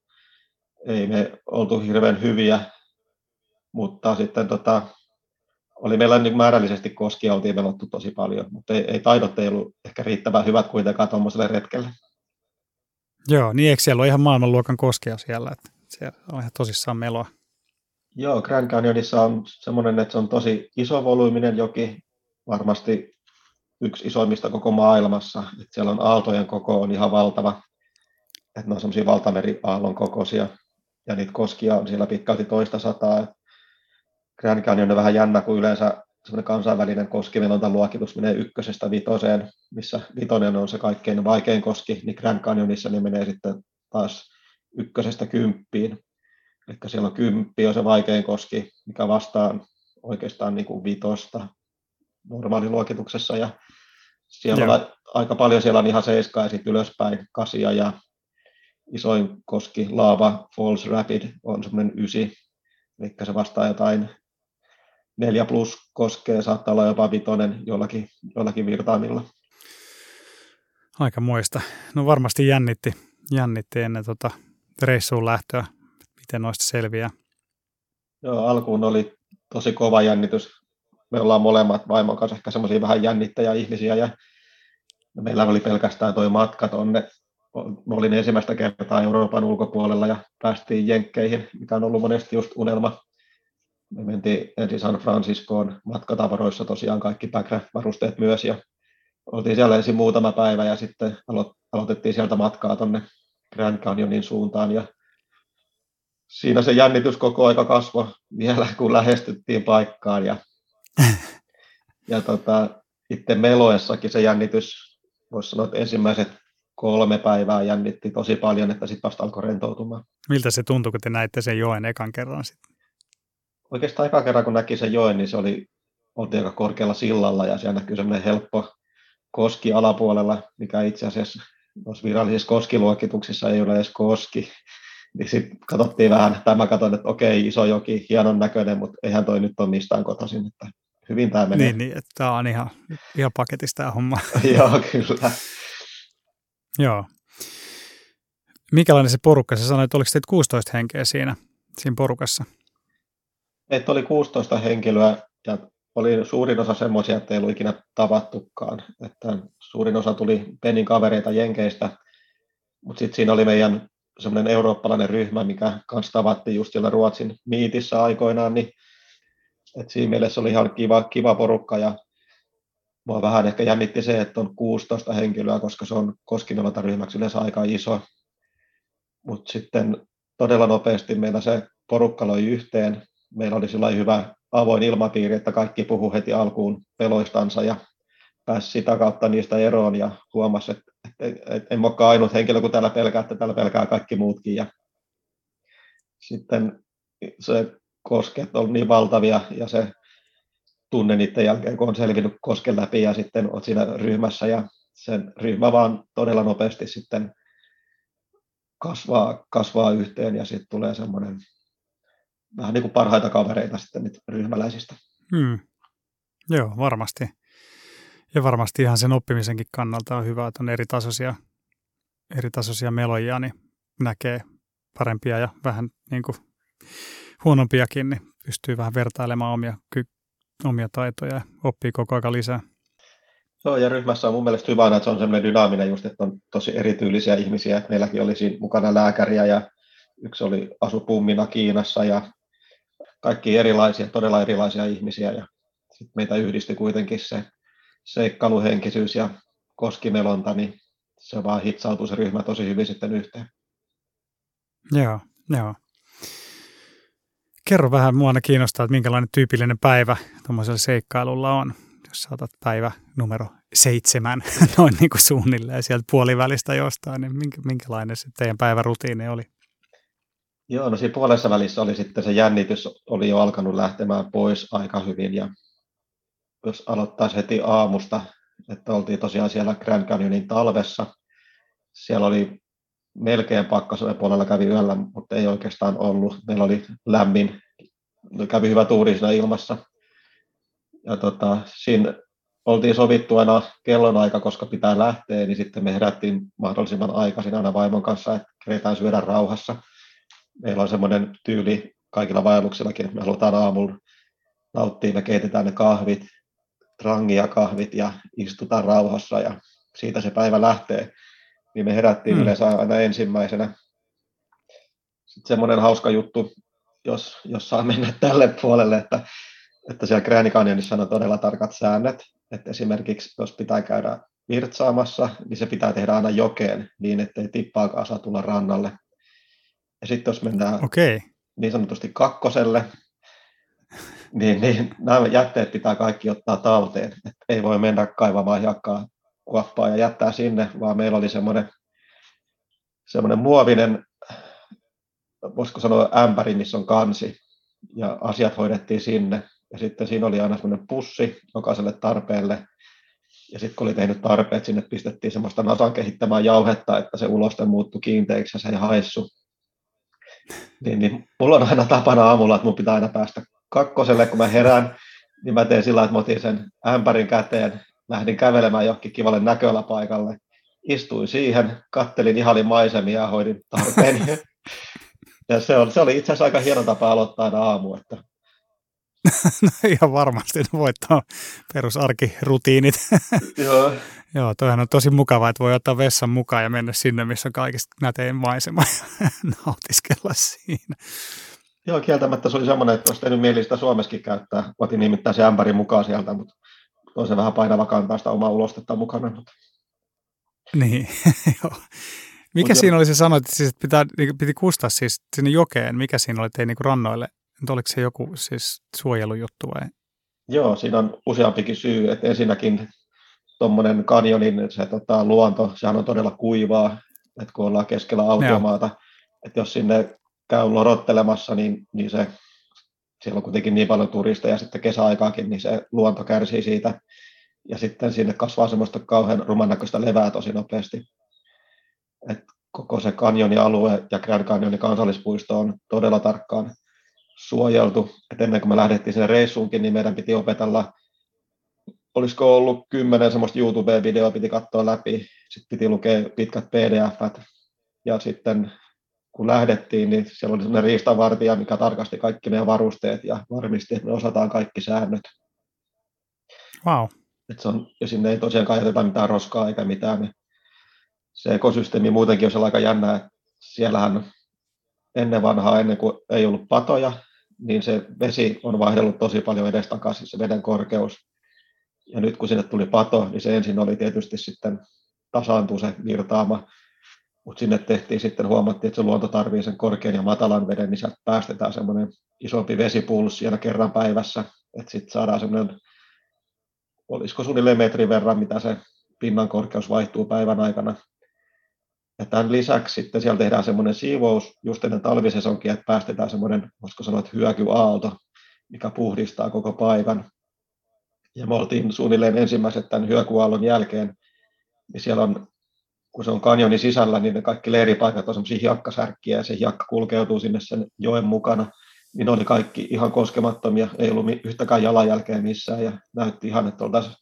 ei me oltu hirveän hyviä, mutta sitten tota, oli meillä niin määrällisesti koskia, oltiin melottu tosi paljon, mutta ei, ei taidot ei ollut ehkä riittävän hyvät kuitenkaan tuommoiselle retkelle. Joo, niin eikö siellä ole ihan maailmanluokan koskea siellä, että siellä on ihan tosissaan meloa? Joo, Grand Canyonissa on semmoinen, että se on tosi iso volyyminen joki, varmasti yksi isoimmista koko maailmassa. Että siellä on aaltojen koko on ihan valtava, että ne on semmoisia valtameriaallon kokoisia, ja niitä koskia on siellä pitkälti toista sataa. Grand Canyon on vähän jännä, kun yleensä semmoinen kansainvälinen koskimelonta luokitus menee ykkösestä vitoseen, missä vitonen on se kaikkein vaikein koski, niin Grand Canyonissa ne menee sitten taas ykkösestä kymppiin. Eli siellä on kymppi on se vaikein koski, mikä vastaa oikeastaan niin kuin vitosta normaaliluokituksessa. Ja siellä on aika paljon, siellä on ihan seiska ja sitten ylöspäin kasia ja isoin koski, Lava Falls Rapid, on semmoinen ysi, eli se vastaa jotain 4 plus koskee, saattaa olla jopa vitonen jollakin, jollakin virtaamilla. Aika muista. No varmasti jännitti, jännitti ennen tota reissuun lähtöä, miten noista selviää. Joo, alkuun oli tosi kova jännitys. Me ollaan molemmat vaimon kanssa ehkä semmoisia vähän jännittäjä-ihmisiä ja meillä oli pelkästään tuo matka tonne. Mä olin ensimmäistä kertaa Euroopan ulkopuolella ja päästiin Jenkkeihin, mikä on ollut monesti just unelma me mentiin ensin San Franciscoon matkatavaroissa tosiaan kaikki backcraft-varusteet myös ja oltiin siellä ensin muutama päivä ja sitten alo- aloitettiin sieltä matkaa tuonne Grand Canyonin suuntaan ja siinä se jännitys koko aika kasvoi vielä, kun lähestyttiin paikkaan ja, [laughs] ja tota, itse meloessakin se jännitys, voisi sanoa, että ensimmäiset kolme päivää jännitti tosi paljon, että sitten vasta alkoi rentoutumaan. Miltä se tuntui, kun te näitte sen joen ekan kerran sitten? oikeastaan eka kerran, kun näki sen joen, niin se oli, oltiin aika korkealla sillalla ja siellä näkyy semmoinen helppo koski alapuolella, mikä itse asiassa virallisissa koskiluokituksissa ei ole edes koski. Niin sitten katsottiin vähän, tai mä katsoin, että okei, iso joki, hienon näköinen, mutta eihän toi nyt ole mistään kotoisin, että hyvin tämä menee. Niin, niin että tämä on ihan, ihan paketista tämä homma. [laughs] Joo, kyllä. Joo. Mikälainen se porukka? Sä sanoit, että oliko teitä 16 henkeä siinä, siinä porukassa? Meitä oli 16 henkilöä ja oli suurin osa semmoisia, että ei ollut ikinä tavattukaan. Että suurin osa tuli Penin kavereita Jenkeistä, mutta sitten siinä oli meidän semmoinen eurooppalainen ryhmä, mikä kanssa tavattiin just siellä Ruotsin miitissä aikoinaan, niin et siinä mielessä oli ihan kiva, kiva porukka ja mua vähän ehkä jännitti se, että on 16 henkilöä, koska se on koskinolota ryhmäksi yleensä aika iso. Mutta sitten todella nopeasti meillä se porukka loi yhteen. Meillä oli sillä hyvä avoin ilmapiiri, että kaikki puhu heti alkuun peloistansa ja pääsi sitä kautta niistä eroon ja huomasi, että, että en olekaan ainut henkilö, kun täällä pelkää, että täällä pelkää kaikki muutkin. Ja sitten se kosket on niin valtavia ja se tunne niiden jälkeen, kun on selvinnyt kosken läpi ja sitten olet siinä ryhmässä ja sen ryhmä vaan todella nopeasti sitten kasvaa, kasvaa yhteen ja sitten tulee semmoinen vähän niin kuin parhaita kavereita sitten nyt ryhmäläisistä. Hmm. Joo, varmasti. Ja varmasti ihan sen oppimisenkin kannalta on hyvä, että on eri tasoisia, eri tasoisia meloja, niin näkee parempia ja vähän niin kuin huonompiakin, niin pystyy vähän vertailemaan omia, ky- omia taitoja ja oppii koko ajan lisää. Joo, ja ryhmässä on mun mielestä hyvä, että se on semmoinen dynaaminen just, että on tosi erityylisiä ihmisiä. Meilläkin oli siinä mukana lääkäriä ja yksi oli asu pummina Kiinassa ja kaikki erilaisia, todella erilaisia ihmisiä ja sit meitä yhdisti kuitenkin se seikkailuhenkisyys ja koskimelonta, niin se vaan hitsautui se ryhmä tosi hyvin sitten yhteen. Joo, joo. Kerro vähän, mua kiinnostaa, että minkälainen tyypillinen päivä tuommoisella seikkailulla on, jos saatat päivä numero seitsemän, [laughs] noin niin kuin suunnilleen sieltä puolivälistä jostain, niin minkälainen se teidän päivärutiini oli? Joo, no siinä puolessa välissä oli sitten se jännitys oli jo alkanut lähtemään pois aika hyvin ja jos aloittaisi heti aamusta, että oltiin tosiaan siellä Grand Canyonin talvessa, siellä oli melkein pakkasuen puolella kävi yöllä, mutta ei oikeastaan ollut. Meillä oli lämmin, kävi hyvä tuuri siinä ilmassa. Ja tota, siinä oltiin sovittu aina kellonaika, koska pitää lähteä, niin sitten me herättiin mahdollisimman aikaisin aina vaimon kanssa, että keretään syödä rauhassa. Meillä on semmoinen tyyli kaikilla vaelluksillakin, että me halutaan aamulla nauttia, me keitetään ne kahvit, trangia kahvit ja istutaan rauhassa ja siitä se päivä lähtee niin me herättiin mm. yleensä aina ensimmäisenä. Sitten semmoinen hauska juttu, jos, jos saa mennä tälle puolelle, että, että siellä Grand Canyonissa on todella tarkat säännöt, että esimerkiksi jos pitää käydä virtsaamassa, niin se pitää tehdä aina jokeen niin, ettei tippaakaan saa tulla rannalle. Ja sitten jos mennään okay. niin sanotusti kakkoselle, niin, niin nämä jätteet pitää kaikki ottaa talteen. Et ei voi mennä kaivamaan jakkaa kuoppaa ja jättää sinne, vaan meillä oli semmoinen, semmoinen muovinen, voisiko sanoa ämpäri, missä on kansi, ja asiat hoidettiin sinne. Ja sitten siinä oli aina semmoinen pussi jokaiselle tarpeelle. Ja sitten kun oli tehnyt tarpeet, sinne pistettiin semmoista nasan kehittämää jauhetta, että se uloste muuttui kiinteiksi ja se ei haissu. Niin, niin mulla on aina tapana aamulla, että mun pitää aina päästä kakkoselle, kun mä herään, niin mä teen sillä, että mä otin sen ämpärin käteen lähdin kävelemään johonkin kivalle näköalapaikalle. Istuin siihen, kattelin ihalin maisemia ja hoidin tarpeeni. [laughs] ja se, on, se oli itse asiassa aika hieno tapa aloittaa aina aamu. Että... [laughs] no ihan varmasti, no voittaa perusarkirutiinit. [laughs] Joo. Joo, toihan on tosi mukavaa, että voi ottaa vessan mukaan ja mennä sinne, missä on kaikista nätein maisema ja nautiskella siinä. Joo, kieltämättä se oli semmoinen, että olisi tehnyt mieli sitä Suomessakin käyttää. Otin nimittäin se ämpäri mukaan sieltä, mutta on se vähän painava kantaa sitä omaa ulostetta mukana. Mutta. Niin, [laughs] joo. Mikä Mut siinä jo. oli se sanoit, että siis pitää, niin piti kustaa siis sinne jokeen? Mikä siinä oli, että niin rannoille? Nyt oliko se joku siis suojelujuttu vai? Joo, siinä on useampikin syy. Että ensinnäkin tuommoinen kanjonin se tota, luonto, sehän on todella kuivaa, että kun ollaan keskellä autiomaata, että jos sinne käy lorottelemassa, niin, niin se siellä on kuitenkin niin paljon turisteja sitten kesäaikaakin, niin se luonto kärsii siitä. Ja sitten sinne kasvaa semmoista kauhean ruman näköistä levää tosi nopeasti. että koko se kanjonin alue ja Grand Canyonin kansallispuisto on todella tarkkaan suojeltu. Et ennen kuin me lähdettiin sinne reissuunkin, niin meidän piti opetella, olisiko ollut kymmenen semmoista YouTube-videoa, piti katsoa läpi, sitten piti lukea pitkät pdf ja sitten kun lähdettiin, niin siellä oli sellainen riistavartija, mikä tarkasti kaikki meidän varusteet ja varmisti, että me osataan kaikki säännöt. Wow. Et se on, ja sinne ei tosiaankaan jätetä mitään roskaa eikä mitään. Niin se ekosysteemi muutenkin on aika jännä, että siellähän ennen vanhaa, ennen kuin ei ollut patoja, niin se vesi on vaihdellut tosi paljon edestakaisin, se veden korkeus. Ja nyt kun sinne tuli pato, niin se ensin oli tietysti sitten tasaantuu se virtaama, mutta sinne tehtiin sitten, huomattiin, että se luonto tarvii sen korkean ja matalan veden, niin sieltä päästetään semmoinen isompi vesipulssi siellä kerran päivässä, että sitten saadaan semmoinen, olisiko suunnilleen metrin verran, mitä se pinnan korkeus vaihtuu päivän aikana. Ja tämän lisäksi sitten siellä tehdään semmoinen siivous just ennen talvisesonkia, että päästetään semmoinen, voisiko sanoa, että hyökyaalto, mikä puhdistaa koko paikan. Ja me oltiin suunnilleen ensimmäiset tämän hyökyaallon jälkeen, niin siellä on, kun se on kanjonin sisällä, niin ne kaikki leiripaikat on semmoisia hiakkasärkkiä, ja se hiakka kulkeutuu sinne sen joen mukana. Niin oli kaikki ihan koskemattomia, ei ollut yhtäkään jalanjälkeä missään, ja näytti ihan, että oltaisiin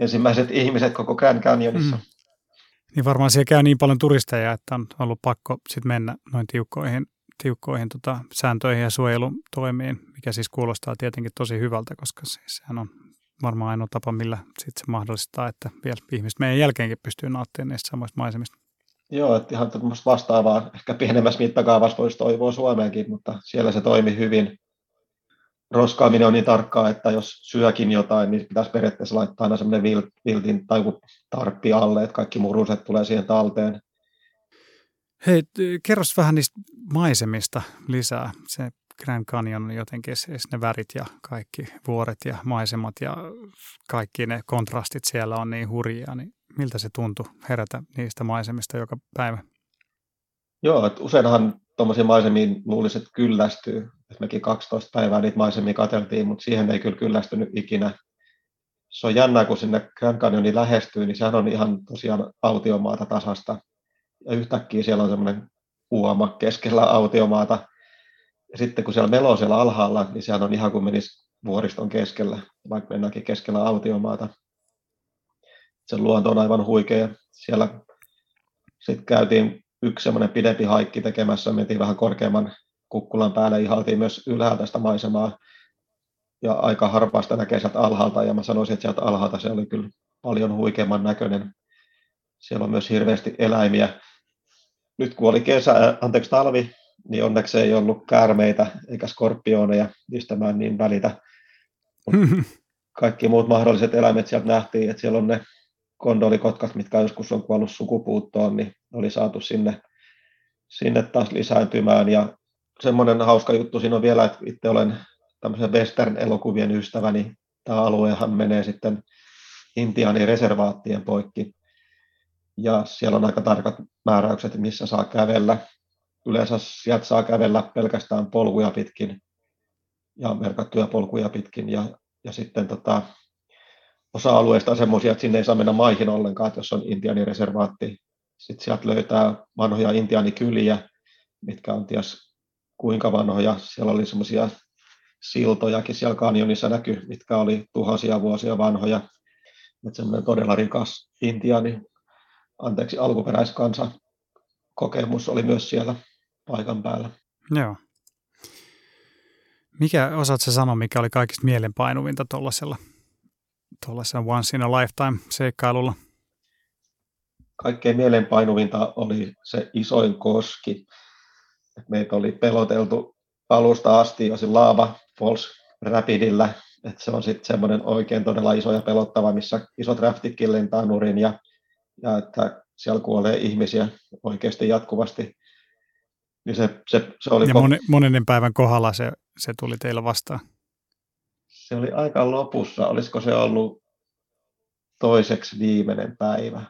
ensimmäiset ihmiset koko Grand Canyonissa. Mm. Niin varmaan siellä käy niin paljon turisteja, että on ollut pakko sit mennä noin tiukkoihin, tiukkoihin tota, sääntöihin ja suojelutoimiin, mikä siis kuulostaa tietenkin tosi hyvältä, koska siis sehän on varmaan ainoa tapa, millä sit se mahdollistaa, että vielä ihmiset meidän jälkeenkin pystyy nauttimaan niistä samoista maisemista. Joo, että ihan vastaavaa, ehkä pienemmässä mittakaavassa voisi toivoa Suomeenkin, mutta siellä se toimi hyvin roskaaminen on niin tarkkaa, että jos syökin jotain, niin pitäisi periaatteessa laittaa aina semmoinen viltin tai tarppi alle, että kaikki muruset tulee siihen talteen. Hei, kerros vähän niistä maisemista lisää. Se Grand Canyon on jotenkin siis ne värit ja kaikki vuoret ja maisemat ja kaikki ne kontrastit siellä on niin hurjia, niin miltä se tuntui herätä niistä maisemista joka päivä? Joo, että useinhan tuommoisiin maisemiin luulisi, että kyllästyy. Et mekin 12 päivää niitä maisemia katseltiin, mutta siihen ei kyllä kyllästynyt ikinä. Se on jännää, kun sinne Grand Canyoniin lähestyy, niin sehän on ihan tosiaan autiomaata tasasta. Ja yhtäkkiä siellä on semmoinen uoma keskellä autiomaata. Ja sitten kun siellä meloo siellä alhaalla, niin sehän on ihan kuin menisi vuoriston keskellä, vaikka mennäänkin keskellä autiomaata. Se luonto on aivan huikea. Siellä sitten käytiin yksi semmoinen pidempi haikki tekemässä, mentiin vähän korkeamman kukkulan päälle, ihaltiin myös ylhäältä sitä maisemaa, ja aika harpaasta näkee sieltä alhaalta, ja mä sanoisin, että sieltä alhaalta se oli kyllä paljon huikeamman näköinen. Siellä on myös hirveästi eläimiä. Nyt kun oli kesä, anteeksi talvi, niin onneksi ei ollut käärmeitä eikä skorpioneja, mistä mä en niin välitä. [laughs] Kaikki muut mahdolliset eläimet sieltä nähtiin, että siellä on ne kondolikotkat, mitkä joskus on kuollut sukupuuttoon, niin oli saatu sinne, sinne taas lisääntymään. Ja semmoinen hauska juttu siinä on vielä, että itse olen tämmöisen western-elokuvien ystävä, niin tämä aluehan menee sitten Intianin reservaattien poikki. Ja siellä on aika tarkat määräykset, missä saa kävellä. Yleensä sieltä saa kävellä pelkästään polkuja pitkin ja merkattuja polkuja pitkin. Ja, ja sitten tota, osa alueista on semmoisia, että sinne ei saa mennä maihin ollenkaan, että jos on intiaanireservaatti. Sitten sieltä löytää vanhoja intiaanikyliä, mitkä on ties kuinka vanhoja. Siellä oli semmoisia siltojakin siellä kanjonissa näky, mitkä oli tuhansia vuosia vanhoja. Että semmoinen todella rikas intiaani, anteeksi, alkuperäiskansa kokemus oli myös siellä paikan päällä. Joo. Mikä, osaatko sanoa, mikä oli kaikista mielenpainuvinta tuollaisella tuollaisena once in a lifetime seikkailulla? Kaikkein mielenpainuvinta oli se isoin koski. Meitä oli peloteltu alusta asti jo Laava Falls Rapidillä, että se on sitten semmoinen oikein todella iso ja pelottava, missä isot raftitkin lentää nurin ja, ja että siellä kuolee ihmisiä oikeasti jatkuvasti. Niin se, se, se oli ja monen päivän kohdalla se, se tuli teillä vastaan? se oli aika lopussa, olisiko se ollut toiseksi viimeinen päivä.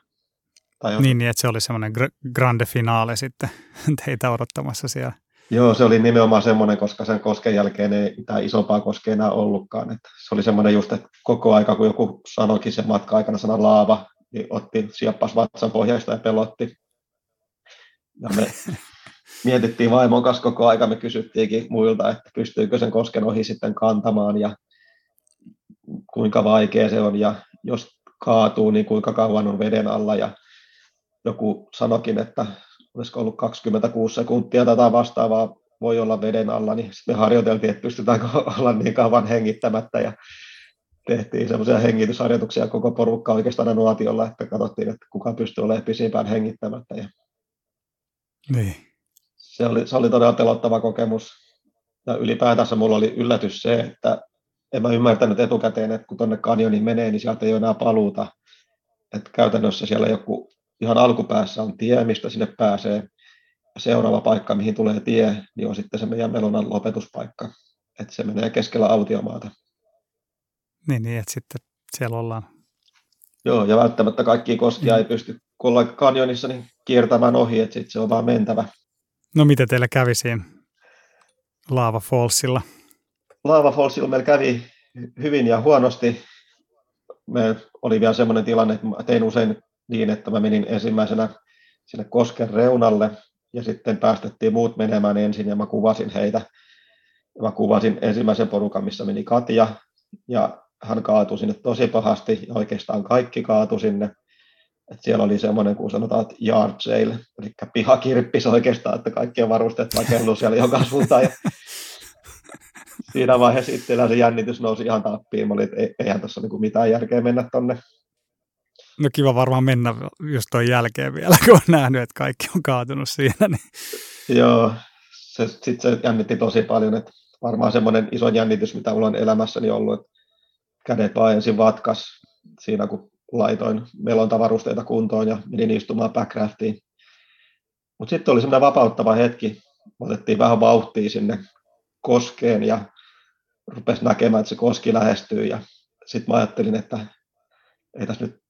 Tai niin, niin, että se oli semmoinen gr- grande finale sitten [laughs] teitä odottamassa siellä. Joo, se oli nimenomaan semmoinen, koska sen kosken jälkeen ei mitään isompaa koskea enää ollutkaan. Että se oli semmoinen just, että koko aika, kun joku sanoikin sen matka aikana sana laava, niin otti, sieppas vatsan pohjaista ja pelotti. Ja me [laughs] mietittiin vaimon kanssa koko aika, me kysyttiinkin muilta, että pystyykö sen kosken ohi sitten kantamaan ja kuinka vaikea se on ja jos kaatuu, niin kuinka kauan on veden alla ja joku sanokin, että olisiko ollut 26 sekuntia tätä vastaavaa voi olla veden alla, niin sitten me harjoiteltiin, että pystytäänkö [laughs] olla niin kauan hengittämättä ja tehtiin semmoisia hengitysharjoituksia koko porukka oikeastaan nuotiolla, että katsottiin, että kuka pystyy olemaan pisimpään hengittämättä. Ja niin. Se, oli, se oli todella pelottava kokemus. Ja ylipäätänsä mulla oli yllätys se, että en mä ymmärtänyt etukäteen, että kun tuonne kanjoniin menee, niin sieltä ei ole enää paluuta. Että käytännössä siellä joku ihan alkupäässä on tie, mistä sinne pääsee. Seuraava paikka, mihin tulee tie, niin on sitten se meidän melonan lopetuspaikka. Että se menee keskellä autiomaata. Niin, niin että sitten siellä ollaan. Joo, ja välttämättä kaikki koskia mm. ei pysty, kun ollaan kanjonissa, niin kiertämään ohi, että sitten se on vaan mentävä. No mitä teillä kävi siinä Lava Fallsilla? Lava Fallsilla meillä kävi hyvin ja huonosti. Me oli vielä semmoinen tilanne, että tein usein niin, että mä menin ensimmäisenä sinne kosken reunalle ja sitten päästettiin muut menemään ensin ja mä kuvasin heitä. Mä kuvasin ensimmäisen porukan, missä meni Katja ja hän kaatui sinne tosi pahasti ja oikeastaan kaikki kaatu sinne. Et siellä oli semmoinen, kun sanotaan, että yard sale, eli pihakirppis oikeastaan, että kaikkien varusteet rakennut siellä joka suuntaan. Ja siinä vaiheessa itsellä se jännitys nousi ihan tappiin. Mä olin, että eihän tuossa niinku mitään järkeä mennä tonne. No kiva varmaan mennä just tuon jälkeen vielä, kun on nähnyt, että kaikki on kaatunut siinä. Niin. Joo, se, sit se jännitti tosi paljon, että varmaan semmoinen iso jännitys, mitä mulla on elämässäni ollut, että kädet vaan ensin vatkas siinä, kun laitoin melontavarusteita kuntoon ja menin istumaan backraftiin. Mutta sitten oli semmoinen vapauttava hetki. Otettiin vähän vauhtia sinne koskeen ja rupesi näkemään, että se koski lähestyy. Ja sitten mä ajattelin, että ei tässä nyt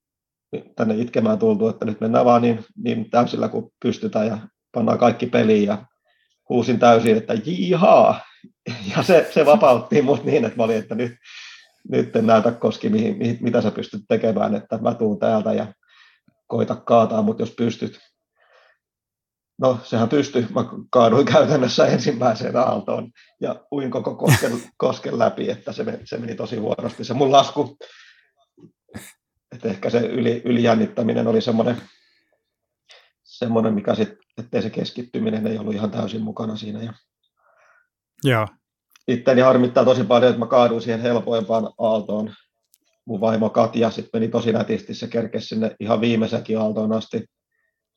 tänne itkemään tultu, että nyt mennään vaan niin, niin täysillä kuin pystytään ja pannaan kaikki peliin ja huusin täysin, että jihaa! Ja se, se vapautti mut niin, että mä olin, että nyt, nyt en näytä koski, mihin, mihin, mitä sä pystyt tekemään, että mä tuun täältä ja koita kaataa, mutta jos pystyt. No, sehän pystyi. Mä kaaduin käytännössä ensimmäiseen aaltoon ja uin koko kosken, [laughs] kosken läpi, että se, meni, se meni tosi huonosti. Se mun lasku, että ehkä se yli, ylijännittäminen oli semmoinen, semmoinen mikä sitten, ettei se keskittyminen ei ollut ihan täysin mukana siinä. Ja Joo itteni harmittaa tosi paljon, että mä kaaduin siihen helpoimpaan aaltoon. Mun vaimo Katja sitten meni tosi nätisti, se kerkesi sinne ihan viimeisenkin aaltoon asti.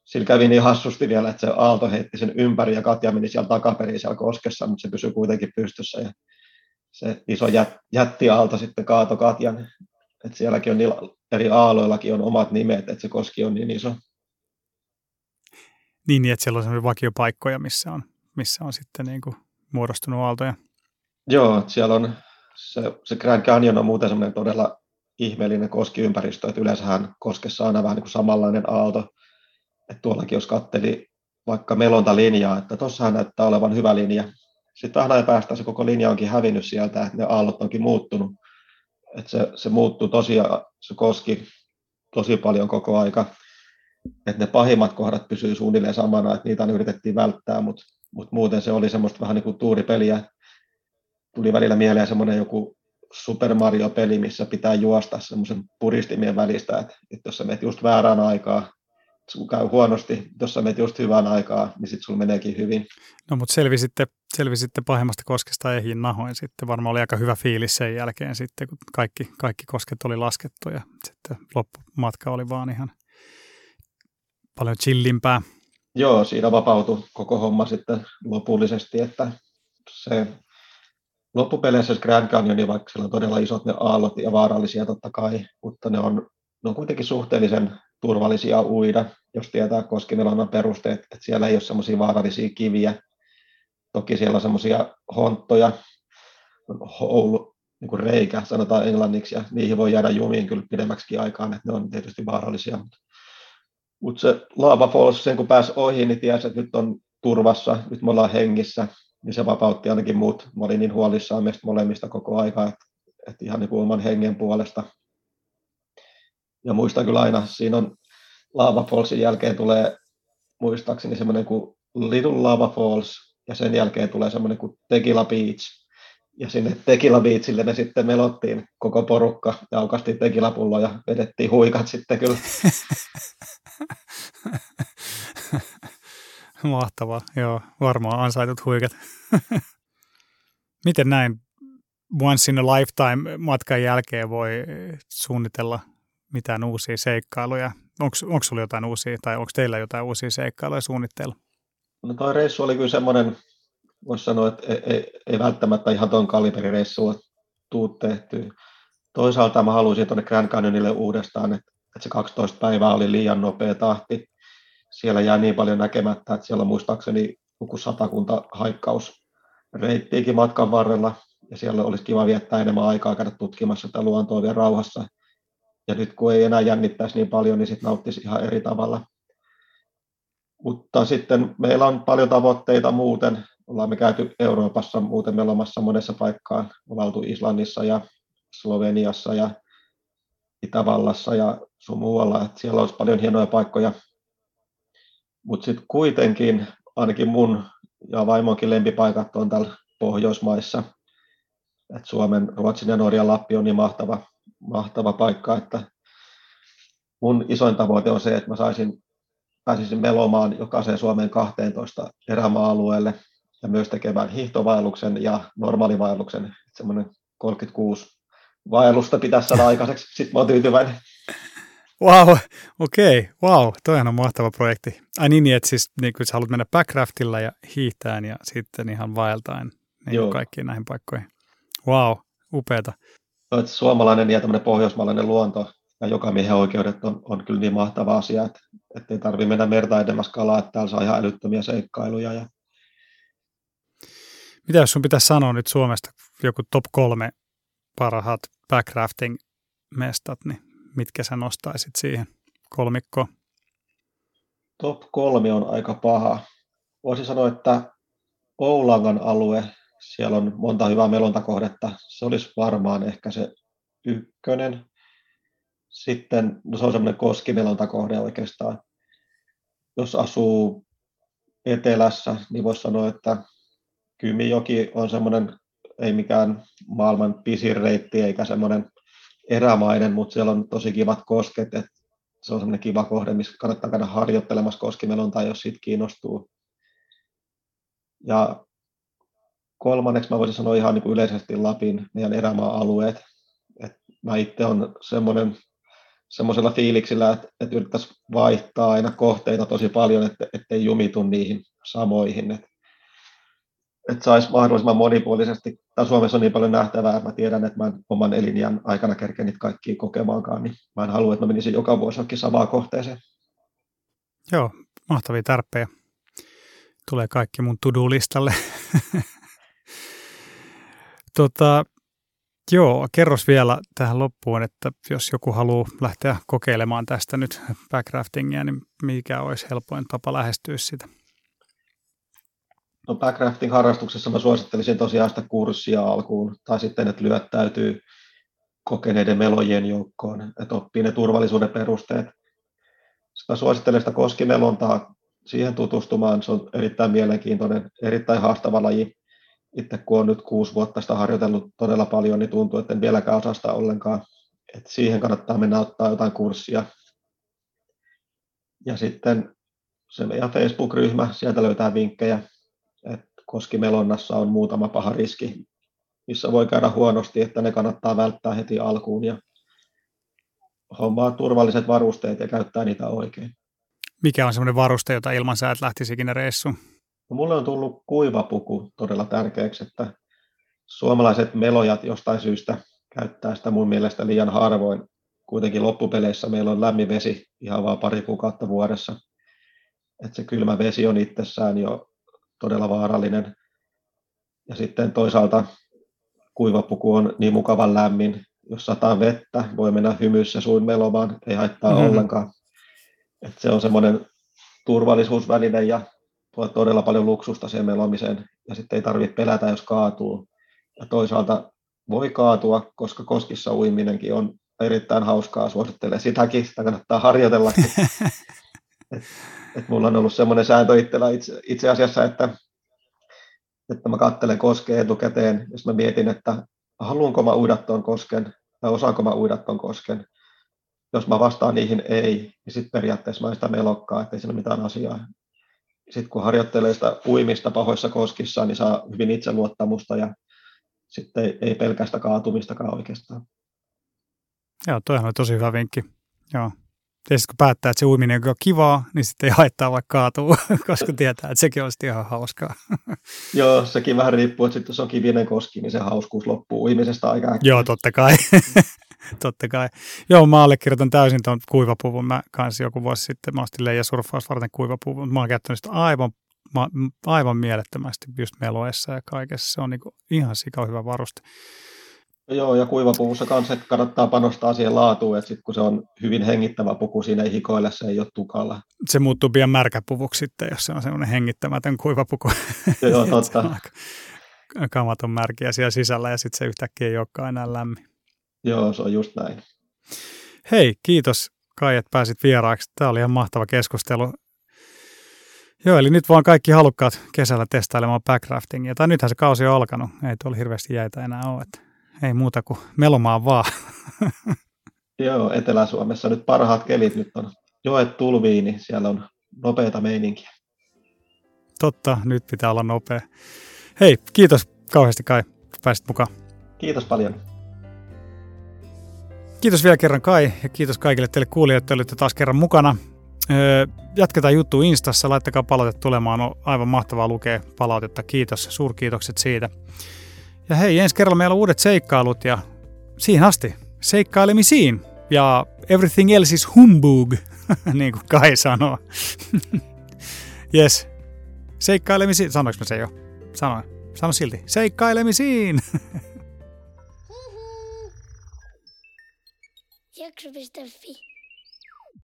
Sillä kävi niin hassusti vielä, että se aalto heitti sen ympäri ja Katja meni siellä takaperiin siellä koskessa, mutta se pysyi kuitenkin pystyssä. Ja se iso jät, jättiaalto sitten kaato Katjan. Että sielläkin on niillä eri aaloillakin on omat nimet, että se koski on niin iso. Niin, niin että siellä on vakiopaikkoja, missä on, missä on sitten niin kuin muodostunut aaltoja. Joo, siellä on se, se Grand Canyon on muuten semmoinen todella ihmeellinen koskiympäristö, että yleensähän koskessa on aina vähän niin kuin samanlainen aalto. Että tuollakin jos katteli vaikka melontalinjaa, että tuossahan näyttää olevan hyvä linja. Sitten vähän ajan päästä se koko linja onkin hävinnyt sieltä, että ne aallot onkin muuttunut. Että se, se muuttuu tosiaan, se koski tosi paljon koko aika. Että ne pahimmat kohdat pysyy suunnilleen samana, että niitä yritettiin välttää, mutta, mutta muuten se oli semmoista vähän niin kuin tuuripeliä, tuli välillä mieleen semmoinen joku Super Mario-peli, missä pitää juosta semmoisen puristimien välistä, että, että jos sä menet just väärään aikaa, sun käy huonosti, jos sä menet just hyvään aikaa, niin sitten sulla meneekin hyvin. No mutta selvisitte, selvisitte pahimmasta koskesta ehjin nahoin sitten. Varmaan oli aika hyvä fiilis sen jälkeen sitten, kun kaikki, kaikki kosket oli laskettu ja sitten loppumatka oli vaan ihan paljon chillimpää. Joo, siinä vapautui koko homma sitten lopullisesti, että se loppupeleissä Grand Canyon, vaikka siellä on todella isot ne aallot ja vaarallisia totta kai, mutta ne on, ne on kuitenkin suhteellisen turvallisia uida, jos tietää koskimelonnan perusteet, että siellä ei ole semmoisia vaarallisia kiviä. Toki siellä on semmoisia honttoja, houlu, niin kuin reikä, sanotaan englanniksi, ja niihin voi jäädä jumiin kyllä pidemmäksi aikaan, että ne on tietysti vaarallisia. Mutta se Lava Falls, sen kun pääsi ohi, niin tiesi, että nyt on turvassa, nyt me ollaan hengissä, niin se vapautti ainakin muut. Mä olin niin huolissaan meistä molemmista koko aika, että, että ihan niin kuin oman hengen puolesta. Ja muistan kyllä aina, siinä on Lava Fallsin jälkeen tulee muistaakseni semmoinen kuin Little Lava Falls, ja sen jälkeen tulee semmoinen kuin Tequila Beach, ja sinne Tequila Beachille me sitten melottiin koko porukka ja aukastiin tekilapullo ja vedettiin huikat sitten kyllä. [laughs] [laughs] Mahtavaa, joo, varmaan ansaitut huikat. [laughs] Miten näin once in a lifetime matkan jälkeen voi suunnitella mitään uusia seikkailuja? Onko sulla jotain uusia tai onko teillä jotain uusia seikkailuja suunnitteilla? No toi reissu oli kyllä semmoinen, voisi sanoa, että ei, ei, ei välttämättä ihan tuon kaliberireissua tuu tehty. Toisaalta mä haluaisin tuonne Grand Canyonille uudestaan, että, että se 12 päivää oli liian nopea tahti. Siellä jää niin paljon näkemättä, että siellä on muistaakseni joku satakunta haikkausreittiikin matkan varrella, ja siellä olisi kiva viettää enemmän aikaa käydä tutkimassa tätä luontoa vielä rauhassa. Ja nyt kun ei enää jännittäisi niin paljon, niin sitten nauttisi ihan eri tavalla. Mutta sitten meillä on paljon tavoitteita muuten. Ollaan me käyty Euroopassa muuten melomassa monessa paikkaan. Ollaan oltu Islannissa ja Sloveniassa ja Itävallassa ja sun muualla. Että siellä olisi paljon hienoja paikkoja. Mutta sitten kuitenkin ainakin mun ja vaimonkin lempipaikat on täällä Pohjoismaissa. Et Suomen, Ruotsin ja Norjan Lappi on niin mahtava, mahtava paikka, että mun isoin tavoite on se, että mä saisin pääsisin melomaan jokaiseen Suomen 12 erämaa-alueelle ja myös tekemään hiihtovaelluksen ja normaalivaelluksen. Semmoinen 36 vaellusta pitäisi saada aikaiseksi. Sitten mä oon tyytyväinen. Wow, okei, okay. wow, toihan on mahtava projekti. Ai niin, että siis niin kun sä haluat mennä backraftilla ja hiihtään ja sitten ihan vaeltaen niin kaikkiin näihin paikkoihin. Wow, upeata. Suomalainen ja tämmöinen pohjoismaalainen luonto ja joka miehen oikeudet on, on kyllä niin mahtava asia, että ei tarvitse mennä merta edemmäs kalaa, että täällä saa ihan älyttömiä seikkailuja. Ja... Mitä jos sun pitäisi sanoa nyt Suomesta joku top kolme parhaat backrafting-mestat, niin mitkä sä nostaisit siihen kolmikkoon? Top kolme on aika paha. Voisin sanoa, että Oulangan alue, siellä on monta hyvää melontakohdetta. Se olisi varmaan ehkä se ykkönen. Sitten no se on semmoinen koskimelontakohde oikeastaan. Jos asuu etelässä, niin voisi sanoa, että Kymijoki on semmoinen, ei mikään maailman pisin reitti eikä semmoinen erämainen, mutta siellä on tosi kivat kosket, että se on semmoinen kiva kohde, missä kannattaa käydä harjoittelemassa koskimelontaa, jos siitä kiinnostuu. Ja kolmanneksi mä voisin sanoa ihan niin kuin yleisesti Lapin meidän erämaa-alueet. Et mä itse on semmoinen semmoisella fiiliksillä, että, että yrittäisi vaihtaa aina kohteita tosi paljon, että ettei jumitu niihin samoihin. Että, että saisi mahdollisimman monipuolisesti. Tämä Suomessa on niin paljon nähtävää, mä tiedän, että mä en oman elinjän aikana kerkeä niitä kaikkia kokemaankaan, niin mä en halua, että mä menisin joka vuosi johonkin samaan kohteeseen. Joo, mahtavia tarpeja. Tulee kaikki mun to-do-listalle. [laughs] tota, Joo, kerros vielä tähän loppuun, että jos joku haluaa lähteä kokeilemaan tästä nyt backraftingia, niin mikä olisi helpoin tapa lähestyä sitä? No backrafting-harrastuksessa mä suosittelisin tosiaan sitä kurssia alkuun, tai sitten, että lyöttäytyy kokeneiden melojien joukkoon, että oppii ne turvallisuuden perusteet. Mä suosittelen sitä koskimelontaa siihen tutustumaan, se on erittäin mielenkiintoinen, erittäin haastava laji, itse kun olen nyt kuusi vuotta sitä harjoitellut todella paljon, niin tuntuu, että en vieläkään osaa sitä ollenkaan. Et siihen kannattaa mennä ottaa jotain kurssia. Ja sitten se meidän Facebook-ryhmä, sieltä löytää vinkkejä, että Koskimelonnassa on muutama paha riski, missä voi käydä huonosti, että ne kannattaa välttää heti alkuun ja hommaa turvalliset varusteet ja käyttää niitä oikein. Mikä on semmoinen varuste, jota ilman sä et lähtisi ikinä reissuun? No, mulle on tullut kuivapuku todella tärkeäksi, että suomalaiset melojat jostain syystä käyttää sitä mun mielestä liian harvoin. Kuitenkin loppupeleissä meillä on lämmin vesi ihan vain pari kuukautta vuodessa. Että se kylmä vesi on itsessään jo todella vaarallinen. Ja sitten toisaalta kuivapuku on niin mukavan lämmin, jos sataa vettä, voi mennä hymyssä suin melomaan, ei haittaa mm-hmm. ollenkaan. Et se on semmoinen turvallisuusväline ja tuo todella paljon luksusta siihen melomiseen ja sitten ei tarvitse pelätä, jos kaatuu. Ja toisaalta voi kaatua, koska koskissa uiminenkin on erittäin hauskaa, suosittelen sitäkin, sitä kannattaa harjoitella. [laughs] että mulla on ollut semmoinen sääntö itsellä itse, itse asiassa, että, että mä kattelen koskeen etukäteen, jos mä mietin, että haluanko mä uida tuon kosken, tai osaanko mä uida tuon kosken. Jos mä vastaan niihin ei, niin sitten periaatteessa mä sitä melokkaa, ettei siinä ole mitään asiaa. Sitten kun harjoittelee sitä uimista pahoissa koskissa, niin saa hyvin itseluottamusta ja sitten ei pelkästä kaatumistakaan oikeastaan. Joo, toihan on tosi hyvä vinkki. Joo. Ja sitten kun päättää, että se uiminen on kivaa, niin sitten ei haittaa vaikka kaatuu, [laughs] koska tietää, että sekin olisi ihan hauskaa. [laughs] Joo, sekin vähän riippuu, että sitten jos on kivinen koski, niin se hauskuus loppuu uimisesta aika äkkiä. Joo, totta kai. [laughs] totta kai. Joo, mä allekirjoitan täysin tuon kuivapuvun. Mä kanssa joku vuosi sitten, mä ostin Leija Surffaus varten kuivapuvun. Mä oon käyttänyt sitä aivan, aivan mielettömästi just meloessa ja kaikessa. Se on niin ihan sika hyvä varuste. Joo, ja kuivapuvussa kanssa kannattaa panostaa siihen laatuun, että sitten kun se on hyvin hengittävä puku, siinä ei hikoile, se ei ole tukalla. Se muuttuu pian märkäpuvuksi sitten, jos se on semmoinen hengittämätön kuivapuku. Joo, [laughs] totta. kamaton märkiä siellä sisällä ja sitten se yhtäkkiä ei olekaan enää lämmin. Joo, se on just näin. Hei, kiitos Kai, että pääsit vieraaksi. Tämä oli ihan mahtava keskustelu. Joo, eli nyt vaan kaikki halukkaat kesällä testailemaan backraftingia. Tai nythän se kausi on alkanut. Ei tuolla hirveästi jäitä enää ole. Että ei muuta kuin melomaan vaan. Joo, Etelä-Suomessa nyt parhaat kelit nyt on joet tulviin, niin siellä on nopeita meininkiä. Totta, nyt pitää olla nopea. Hei, kiitos kauheasti Kai, pääsit mukaan. Kiitos paljon. Kiitos vielä kerran Kai ja kiitos kaikille teille kuulijoille, että olitte taas kerran mukana. Öö, jatketaan juttu Instassa, laittakaa palautetta tulemaan, on aivan mahtavaa lukea palautetta. Kiitos, suurkiitokset siitä. Ja hei, ensi kerralla meillä on uudet seikkailut ja siihen asti seikkailemisiin. Ja everything else is humbug, [laughs] niin kuin Kai sanoo. [laughs] yes, seikkailemisiin. Sanoinko mä se jo? Sanoin. Sano silti. Seikkailemisiin! [laughs] Jakso.fi